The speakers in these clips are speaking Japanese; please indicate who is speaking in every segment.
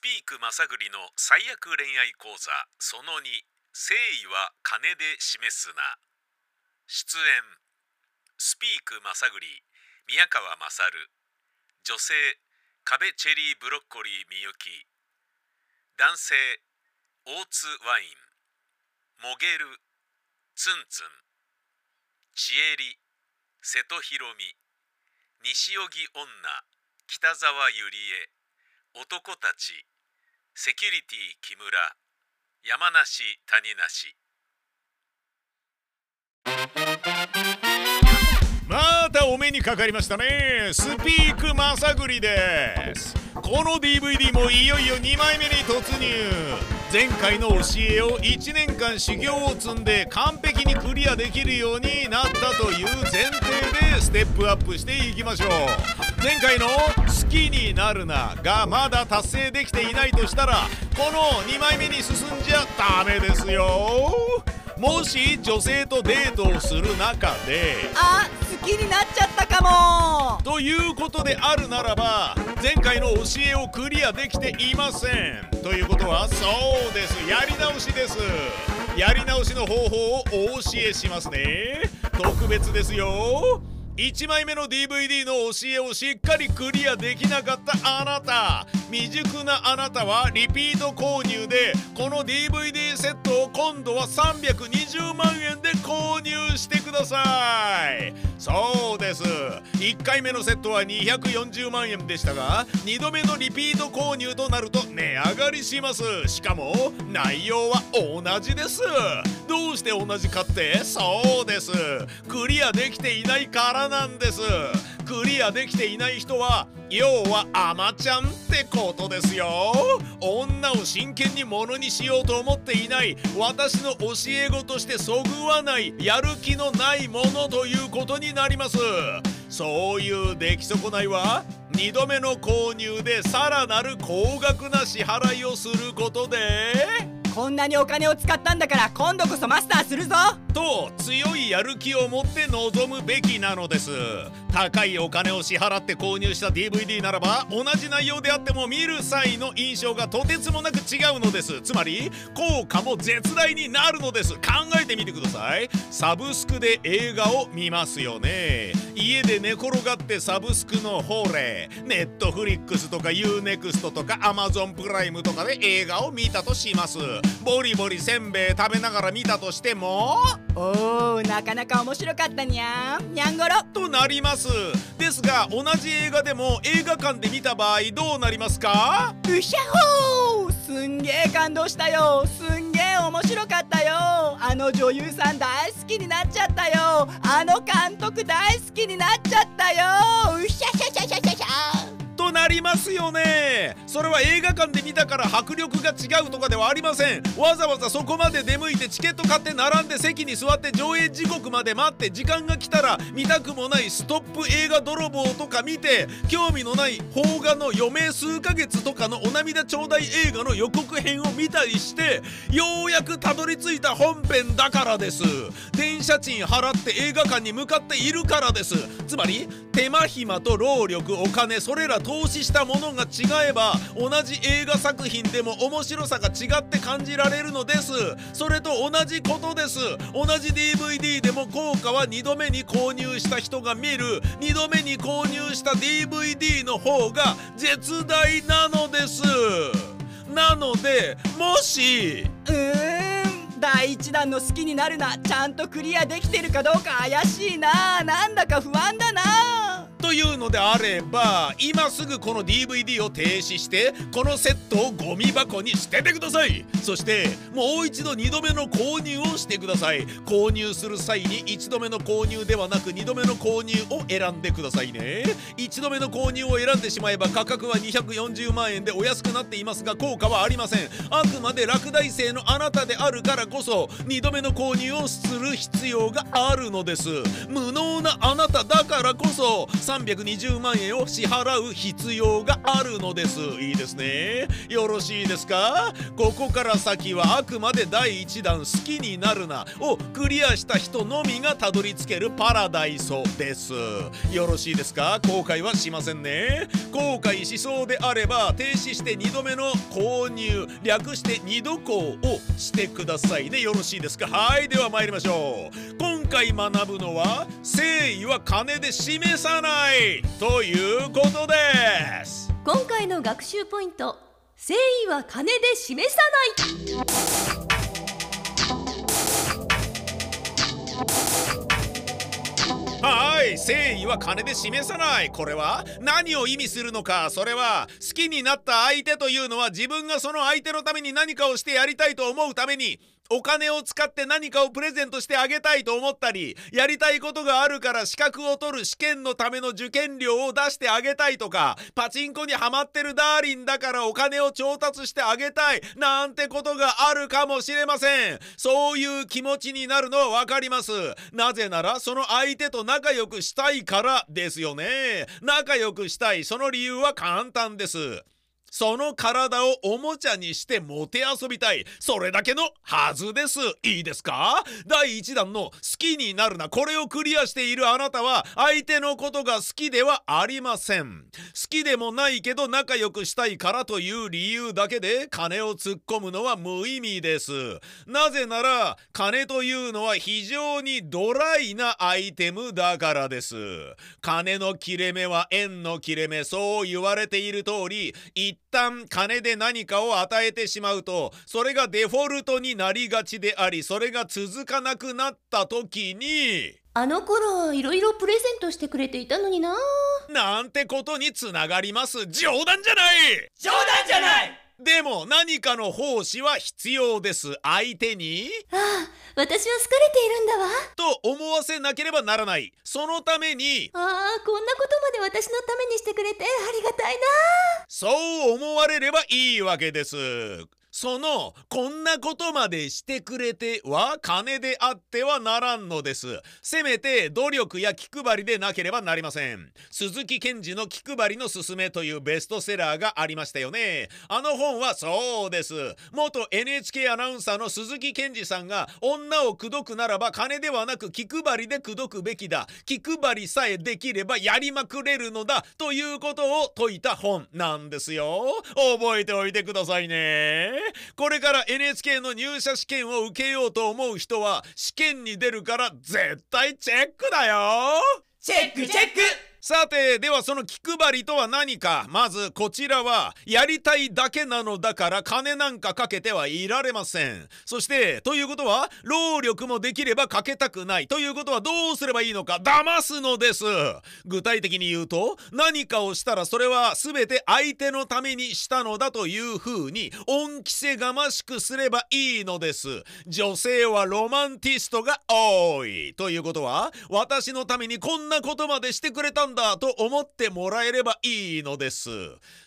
Speaker 1: スピーク正栗の最悪恋愛講座その2誠意は金で示すな。出演スピーク正栗宮川勝。女性壁チェリーブロッコリーみゆき。男性大津ワイン。もげるツンツン。ちえり瀬戸ひろみ西荻女北沢ゆりえ男たち。セキュリティ木村。山梨谷梨。
Speaker 2: またお目にかかりましたね。スピークまさぐりです。この DVD もいよいよ2枚目に突入。前回の教えを1年間修行を積んで完璧にクリアできるようになったという前提でステップアップしていきましょう。前回の「好きになるな」がまだ達成できていないとしたらこの2枚目に進んじゃダメですよ。もし女性とデートをする中で
Speaker 3: あ好きになっちゃったかも。
Speaker 2: ということであるならば前回の教えをクリアできていません。ということはそうです。やり直しです。やり直しの方法をお教えしますね。特別ですよ。1枚目の DVD の教えをしっかりクリアできなかったあなた。未熟なあなたはリピート購入でこの DVD セットを今度は320万円で購入してください。そうです。1回目のセットは240万円でしたが2度目のリピート購入となると値上がりします。しかも内容は同じです。どうして同じかって。そうです。クリアできていないからなんです。クリアできていない人は要はアマちゃん。ってことですよ。女を真剣にものにしようと思っていない。私の教え子としてそぐわない。やる気のないものということになります。そういう出来損ないは2度目の購入でさらなる高額な支払いをすることで。
Speaker 3: こんなにお金を使ったんだから今度こそマスターするぞ。
Speaker 2: と強いやる気を持って臨むべきなのです高いお金を支払って購入した DVD ならば同じ内容であっても見る際の印象がとてつもなく違うのです。つまり効果も絶大になるのです。考えてみてください。サブスクで映画を見ますよね。家で寝転がってサブスクのほれネットフリックスとか UNEXT とか Amazon プライムとかで映画を見たとします。ボリボリせんべい食べながら見たとしても
Speaker 3: おおなかなか面白かったにゃんにゃんごろ。
Speaker 2: となりますですが同じ映画でも映画館で見た場合どうなりますか？
Speaker 3: うしゃほー！すんげえ感動したよ。すんげえ面白かったよ。あの女優さん大好きになっちゃったよ。あの監督大好きになっちゃったよ。うしゃしゃしゃしゃしゃ。
Speaker 2: なりますよね。それは映画館で見たから迫力が違うとかではありません。わざわざそこまで出向いてチケット買って並んで席に座って上映時刻まで待って時間が来たら見たくもないストップ映画泥棒とか見て興味のない邦画の余命数ヶ月とかのお涙ちょうだい映画の予告編を見たりしてようやくたどり着いた本編だからです。電車賃払って映画館に向かっているからです。つまり手間暇と労力お金それら投資したものが違えば同じ映画作品でも面白さが違って感じられるのです。それと同じことです。同じ DVD でも効果は2度目に購入した人が見る。2度目に購入した DVD の方が絶大なのです。なのでもし
Speaker 3: うーん第1弾の好きになるなちゃんとクリアできてるかどうか怪しいななんだか不安だな。
Speaker 2: というのであれば今すぐこの DVD を停止してこのセットをゴミ箱に捨ててください。そしてもう一度2度目の購入をしてください。購入する際に1度目の購入ではなく2度目の購入を選んでくださいね。1度目の購入を選んでしまえば価格は240万円でお安くなっていますが効果はありません。あくまで落第生のあなたであるからこそ2度目の購入をする必要があるのです。無能なあなただからこそ320万円を支払う必要があるのです。いいですね。よろしいですか？ここから先はあくまで第1弾好きになるなをクリアした人のみがたどり着けるパラダイソです。よろしいですか？後悔はしませんね。後悔しそうであれば停止して2度目の購入略して2度購をしてくださいね。よろしいですか？はいでは参りましょう。今回学ぶのは誠意は金で示さない。ということです。
Speaker 4: 今回の学習ポイント誠意は金で示さない。
Speaker 2: はい。誠意は金で示さない。これは何を意味するのか。それは好きになった相手というのは自分がその相手のために何かをしてやりたいと思うためにお金を使って何かをプレゼントしてあげたいと思ったりやりたいことがあるから資格を取る試験のための受験料を出してあげたいとかパチンコにはまってるダーリンだからお金を調達してあげたいなんてことがあるかもしれません。そういう気持ちになるのはわかります。なぜならその相手と仲良くしたいからですよね。仲良くしたい。その理由は簡単です。その体をおもちゃにしてもて遊びたい。それだけのはずです。いいですか？第1弾の好きになるな。これをクリアしているあなたは相手のことが好きではありません。好きでもないけど仲良くしたいからという理由だけで金を突っ込むのは無意味です。なぜなら金というのは非常にドライなアイテムだからです。金の切れ目は円の切れ目。そう言われている通り、一旦金で何かを与えてしまうとそれがデフォルトになりがちでありそれが続かなくなった時に
Speaker 4: あの頃いろいろプレゼントしてくれていたのにな。
Speaker 2: なんてことにつながります。冗談じゃない。
Speaker 3: 冗談じゃない
Speaker 2: でも何かの奉仕は必要です。相手に。
Speaker 4: ああ私は好かれているんだわ。
Speaker 2: と思わせなければならない。そのために。
Speaker 4: ああこんなことまで私のためにしてくれてありがたいな。
Speaker 2: そう思われればいいわけですそのこんなことまでしてくれては金であってはならんのです。せめて努力や気配りでなければなりません。鈴木健二の気配りのすすめというベストセラーがありましたよね。あの本はそうです。元 NHK アナウンサーの鈴木健二さんが女を口説くならば金ではなく気配りで口説くべきだ。気配りさえできればやりまくれるのだということを説いた本なんですよ。覚えておいてくださいね。これから NHK の入社試験を受けようと思う人は試験に出るから絶対チェックだよ。
Speaker 3: チェックチェック。
Speaker 2: さてではその気配りとは何か？まずこちらはやりたいだけなのだから金なんかかけてはいられません。そしてということは労力もできればかけたくない。ということはどうすればいいのか？騙すのです。具体的に言うと何かをしたらそれは全て相手のためにしたのだというふうに恩着せがましくすればいいのです。女性はロマンティストが多い。ということは私のためにこんなことまでしてくれたんだと思ってもらえればいいのです。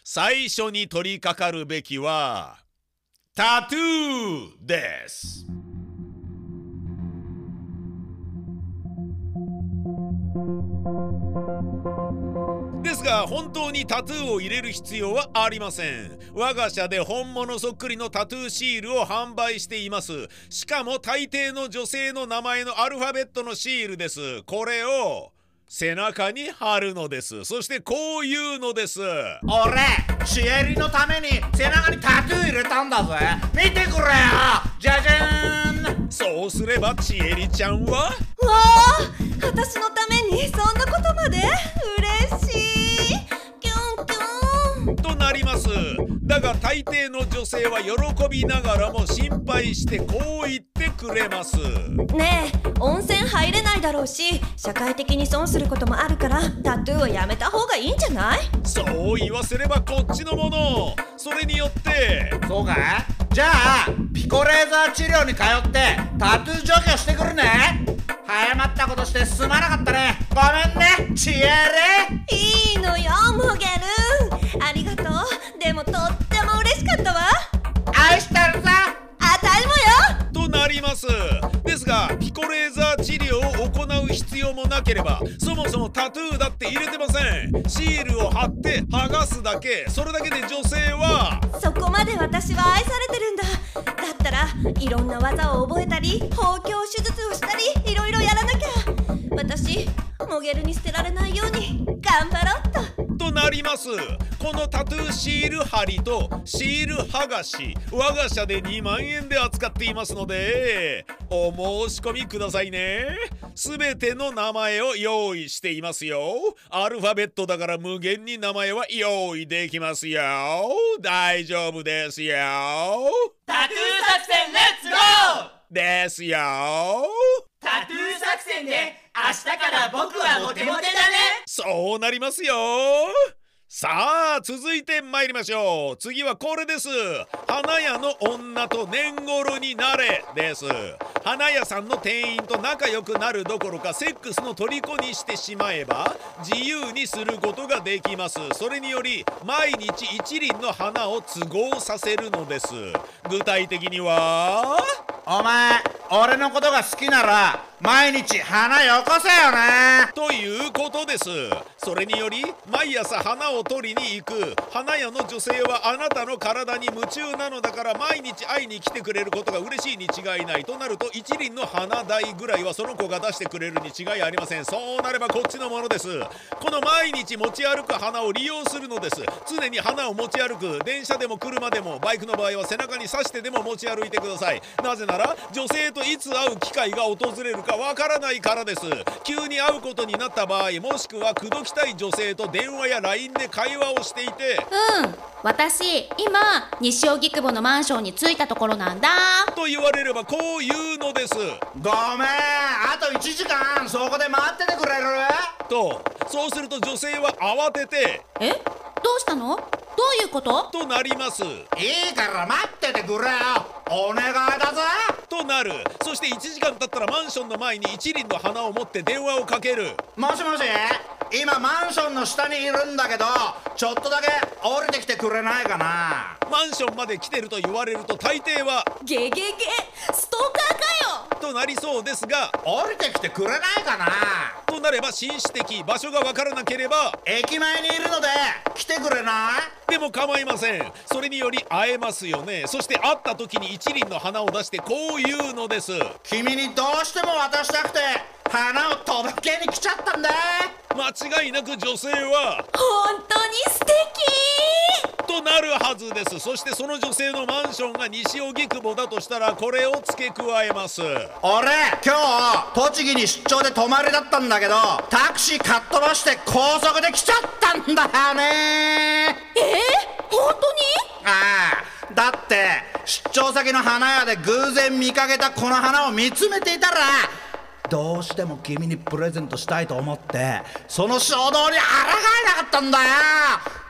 Speaker 2: 最初に取り掛かるべきはタトゥーです。ですが本当にタトゥーを入れる必要はありません。我が社で本物そっくりのタトゥーシールを販売しています。しかも大抵の女性の名前のアルファベットのシールです。これを背中に貼るのです。そしてこういうのです。
Speaker 5: 俺シエリのために背中にタトゥー入れたんだぜ。見てくれよ。じゃじゃーん。
Speaker 2: そうすればちえりちゃんは？
Speaker 4: わあ私のためにそんなことまで？嬉しい。キュンキュン。
Speaker 2: となります。だが大抵の女性は喜びながらも心配してこう言ってくれます。
Speaker 4: ねえ温泉入れないだろうし社会的に損することもあるからタトゥーをやめた方がいいんじゃない？
Speaker 2: そう言わせればこっちのもの。それによって。
Speaker 5: そうか？じゃあピコレーザー治療に通ってタトゥー除去してくるね。早まったことしてすまなかったね。ごめんね。チエ
Speaker 2: トゥーだって入れてません。シールを貼って剥がすだけ。それだけで女性は
Speaker 4: そこまで私は愛されてるんだ。だったらいろんな技を覚えたり包協手術をしたりいろいろやらなきゃ。私モゲルに捨てられないように頑張ろう。っと
Speaker 2: となります。このタトゥーシール貼りとシール剥がし我が社で2万円で扱っていますのでお申し込みくださいね。すべての名前を用意していますよ。アルファベットだから無限に名前は用意できますよ。大丈夫ですよ。
Speaker 3: タトゥー作戦レッツゴー！
Speaker 2: ですよ。
Speaker 3: タトゥー作戦で明日から僕はモテモテだね。
Speaker 2: そうなりますよ。さあ続いて参りましょう。次はこれです。花屋の女と年頃になれです。花屋さんの店員と仲良くなるどころかセックスの虜にしてしまえば自由にすることができます。それにより毎日一輪の花を都合させるのです。具体的には？
Speaker 5: お前俺のことが好きなら毎日花よこせよな
Speaker 2: ということです。それにより毎朝花を取りに行く。花屋の女性はあなたの体に夢中なのだから毎日会いに来てくれることが嬉しいに違いないとなると一輪の花代ぐらいはその子が出してくれるに違いありません。そうなればこっちのものです。この毎日持ち歩く花を利用するのです。常に花を持ち歩く。電車でも車でもバイクの場合は背中に刺してでも持ち歩いてください。なぜなら女性といつ会う機会が訪れるかわからないからです。急に会うことになった場合もしくは口説きたい女性と電話や LINE で会話をしていて。
Speaker 6: うん。私今西荻窪のマンションに着いたところなんだ。
Speaker 2: と言われればこう言うのです。
Speaker 5: ごめん。あと1時間。そこで待っててくれる？
Speaker 2: とそうすると女性は慌てて。
Speaker 6: え？どうしたの？どういうこと？
Speaker 2: となります。
Speaker 5: いいから待っててくれよ。お願いだぜ
Speaker 2: なる。そして1時間経ったらマンションの前に一輪の花を持って電話をかける。
Speaker 5: もしもし。今マンションの下にいるんだけどちょっとだけ降りてきてくれないかな？
Speaker 2: マンションまで来てると言われると大抵は
Speaker 6: ゲゲゲ。ストーカーかよ。
Speaker 2: となりそうですが
Speaker 5: 降りてきてくれないかな？
Speaker 2: となれば紳士的場所がわからなければ
Speaker 5: 駅前にいるので来てくれない？
Speaker 2: でも構いません。それにより会えますよね。そして会った時に一輪の花を出してこう言うのです。
Speaker 5: 君にどうしても渡したくて花を届けに来ちゃったんだ
Speaker 2: 間違いなく女性は
Speaker 6: 本当に素敵。
Speaker 2: となるはずです。そしてその女性のマンションが西荻窪だとしたらこれを付け加えます。
Speaker 5: 俺今日栃木に出張で泊まりだったんだけどタクシーかっ飛ばして高速で来ちゃったんだよね。
Speaker 6: え本当に？
Speaker 5: ああ。だって出張先の花屋で偶然見かけたこの花を見つめていたらどうしても君にプレゼントしたいと思ってその衝動に抗えなかったんだよ。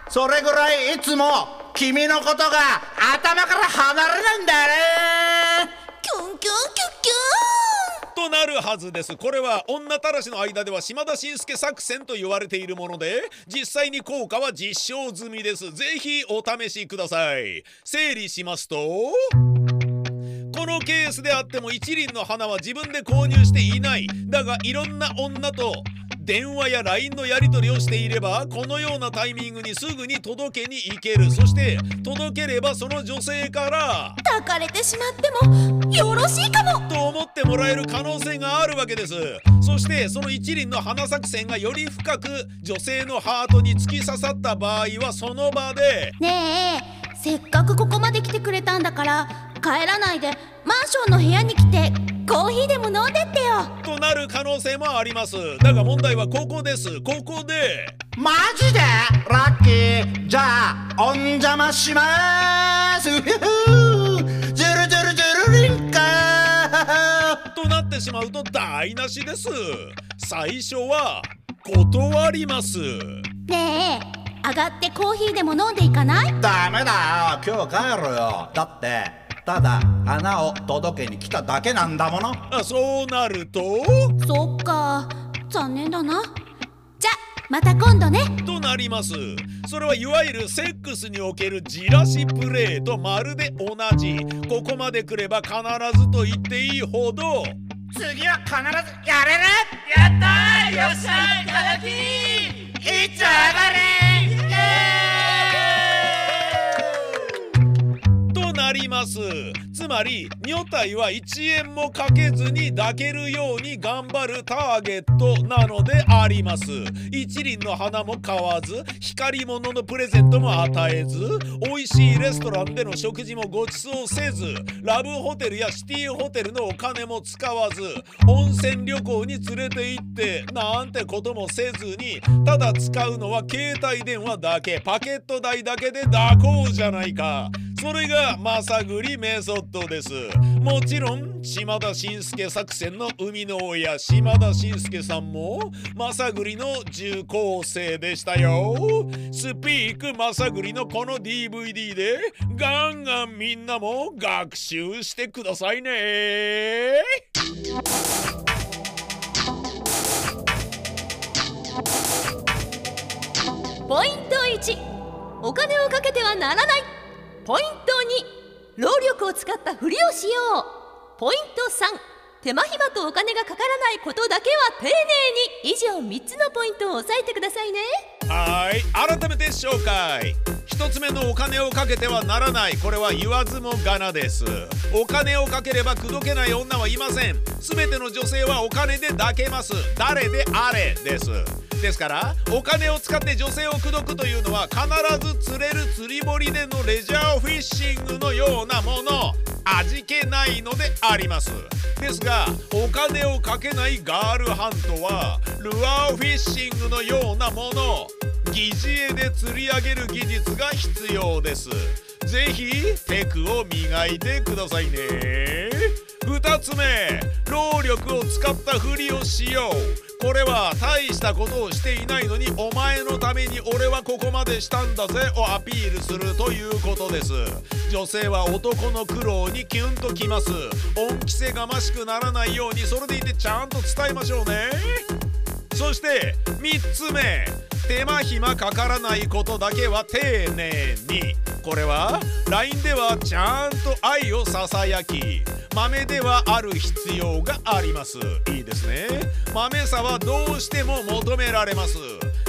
Speaker 5: それぐらいいつも君のことが頭から離れないんだよね。
Speaker 6: キュンキュンキュンキュン。
Speaker 2: となるはずです。これは女たらしの間では島田紳介作戦と言われているもので実際に効果は実証済みです。ぜひお試しください。整理しますとこのケースであっても一輪の花は自分で購入していない。だがいろんな女と電話や LINE のやり取りをしていればこのようなタイミングにすぐに届けに行ける。そして届ければその女性から
Speaker 6: 抱かれてしまってもよろしいかも
Speaker 2: と思ってもらえる可能性があるわけです。そしてその一輪の花作戦がより深く女性のハートに突き刺さった場合はその場で
Speaker 6: ねえせっかくここまで来てくれたんだから帰らないでマンションの部屋に来てコーヒーでも飲んでってよ。
Speaker 2: となる可能性もあります。だが問題はここです。ここで。
Speaker 5: マジで？ラッキー。じゃあおん邪魔します。ふふジュルジュルジュルリンカ
Speaker 2: となってしまうと台無しです。最初は断ります。
Speaker 6: ねえ上がってコーヒーでも飲んでいかない？
Speaker 5: ダメだよ。今日帰るよ。だってただ花を届けに来ただけなんだもの。
Speaker 2: あそうなると？
Speaker 6: そっか。残念だな。じゃまた今度ね。
Speaker 2: となります。それはいわゆるセックスにおけるじらしプレーとまるで同じ。ここまで来れば必ずと言っていいほど。
Speaker 5: 次は必ずやれる！
Speaker 3: やったー！よっしゃいただき
Speaker 5: いっちゃ上がれ
Speaker 2: ます。つまり女体は1円もかけずに抱けるように頑張るターゲットなのであります。一輪の花も買わず光り物のプレゼントも与えず美味しいレストランでの食事もご馳走せずラブホテルやシティホテルのお金も使わず温泉旅行に連れて行ってなんてこともせずにただ使うのは携帯電話だけパケット代だけで抱こうじゃないか。それがまさぐりメソッドですもちろん島田紳介作戦の生みの親島田紳介さんもまさぐりの重構成でしたよスピークまさぐりのこの DVD でガンガンみんなも学習してくださいね
Speaker 4: ポイント1お金をかけてはならないポイント2労力を使ったふりをしよう。ポイント3手間暇とお金がかからないことだけは丁寧に。以上3つのポイントを押さえてくださいね。
Speaker 2: はい。改めて紹介。一つ目のお金をかけてはならない。これは言わずもがなです。お金をかければ口説けない女はいません。全ての女性はお金で抱けます。誰であれです。ですからお金を使って女性を口説くというのは必ず釣れる釣り堀でのレジャーフィッシングのようなもの。味気ないのであります。ですがお金をかけないガールハントはルアーフィッシングのようなもの。疑似餌で釣り上げる技術が必要です。ぜひテクを磨いてくださいね。2つ目。労力を使ったふりをしよう。これは大したことをしていないのにお前のために俺はここまでしたんだぜ。をアピールするということです。女性は男の苦労にキュンときます。恩着せがましくならないようにそれでいてちゃんと伝えましょうね。そして3つ目。手間暇かからないことだけは丁寧に。これは LINE ではちゃんと愛をささやき豆ではある必要があります。いいですね。豆さはどうしても求められます。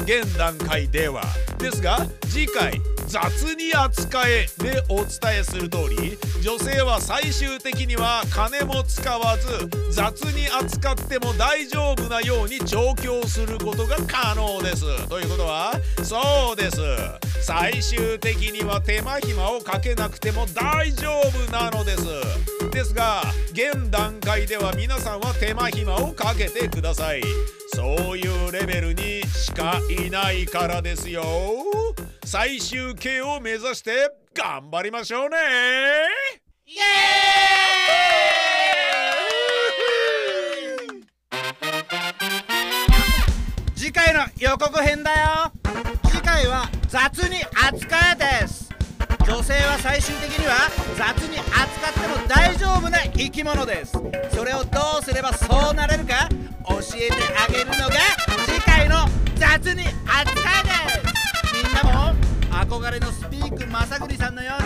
Speaker 2: 現段階では。ですが次回雑に扱え。でお伝えする通り女性は最終的には金も使わず雑に扱っても大丈夫なように調教することが可能です。ということはそうです。最終的には手間暇をかけなくても大丈夫なのです。ですが現段階では皆さんは手間暇をかけてください。そういうレベルにしかいないからですよ。最終形を目指して頑張りましょうね。イエ
Speaker 5: ーイ。次回の予告編だよ。次回は雑に扱えです。女性は最終的には雑に扱っても大丈夫な生き物です。それをどうすればそうなれるか教えてあげるのが次回の雑に扱えです。憧れのスピークまさぐりさんのよう